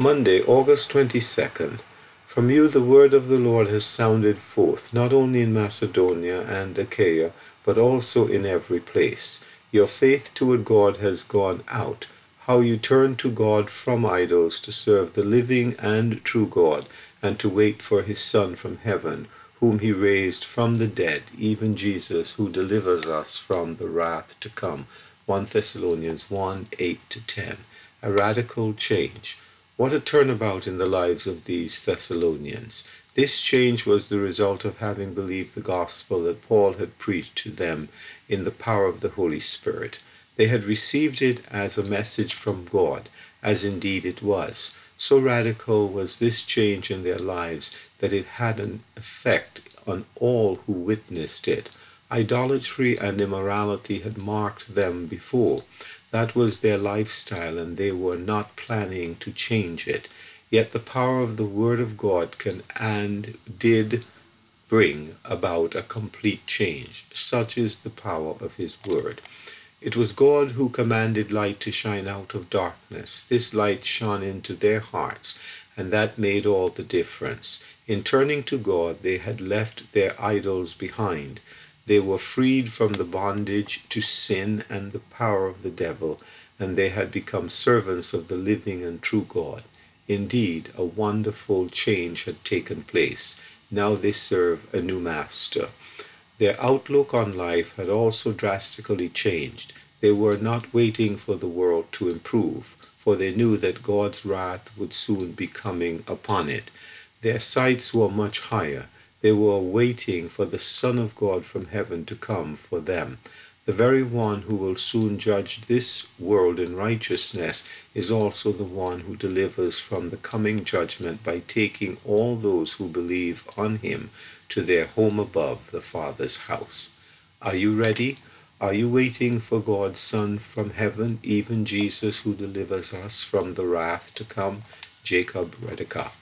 Monday, August 22nd. From you the word of the Lord has sounded forth, not only in Macedonia and Achaia, but also in every place. Your faith toward God has gone out, how you turn to God from idols to serve the living and true God, and to wait for his Son from heaven, whom he raised from the dead, even Jesus, who delivers us from the wrath to come. 1 Thessalonians 1 8 10. A radical change. What a turnabout in the lives of these Thessalonians! This change was the result of having believed the gospel that Paul had preached to them in the power of the Holy Spirit. They had received it as a message from God, as indeed it was. So radical was this change in their lives that it had an effect on all who witnessed it. Idolatry and immorality had marked them before. That was their lifestyle, and they were not planning to change it. Yet the power of the Word of God can and did bring about a complete change. Such is the power of His Word. It was God who commanded light to shine out of darkness. This light shone into their hearts, and that made all the difference. In turning to God, they had left their idols behind. They were freed from the bondage to sin and the power of the devil, and they had become servants of the living and true God. Indeed, a wonderful change had taken place. Now they serve a new master. Their outlook on life had also drastically changed. They were not waiting for the world to improve, for they knew that God's wrath would soon be coming upon it. Their sights were much higher. They were waiting for the Son of God from heaven to come for them. The very one who will soon judge this world in righteousness is also the one who delivers from the coming judgment by taking all those who believe on him to their home above the Father's house. Are you ready? Are you waiting for God's Son from heaven, even Jesus who delivers us from the wrath to come? Jacob Redekop.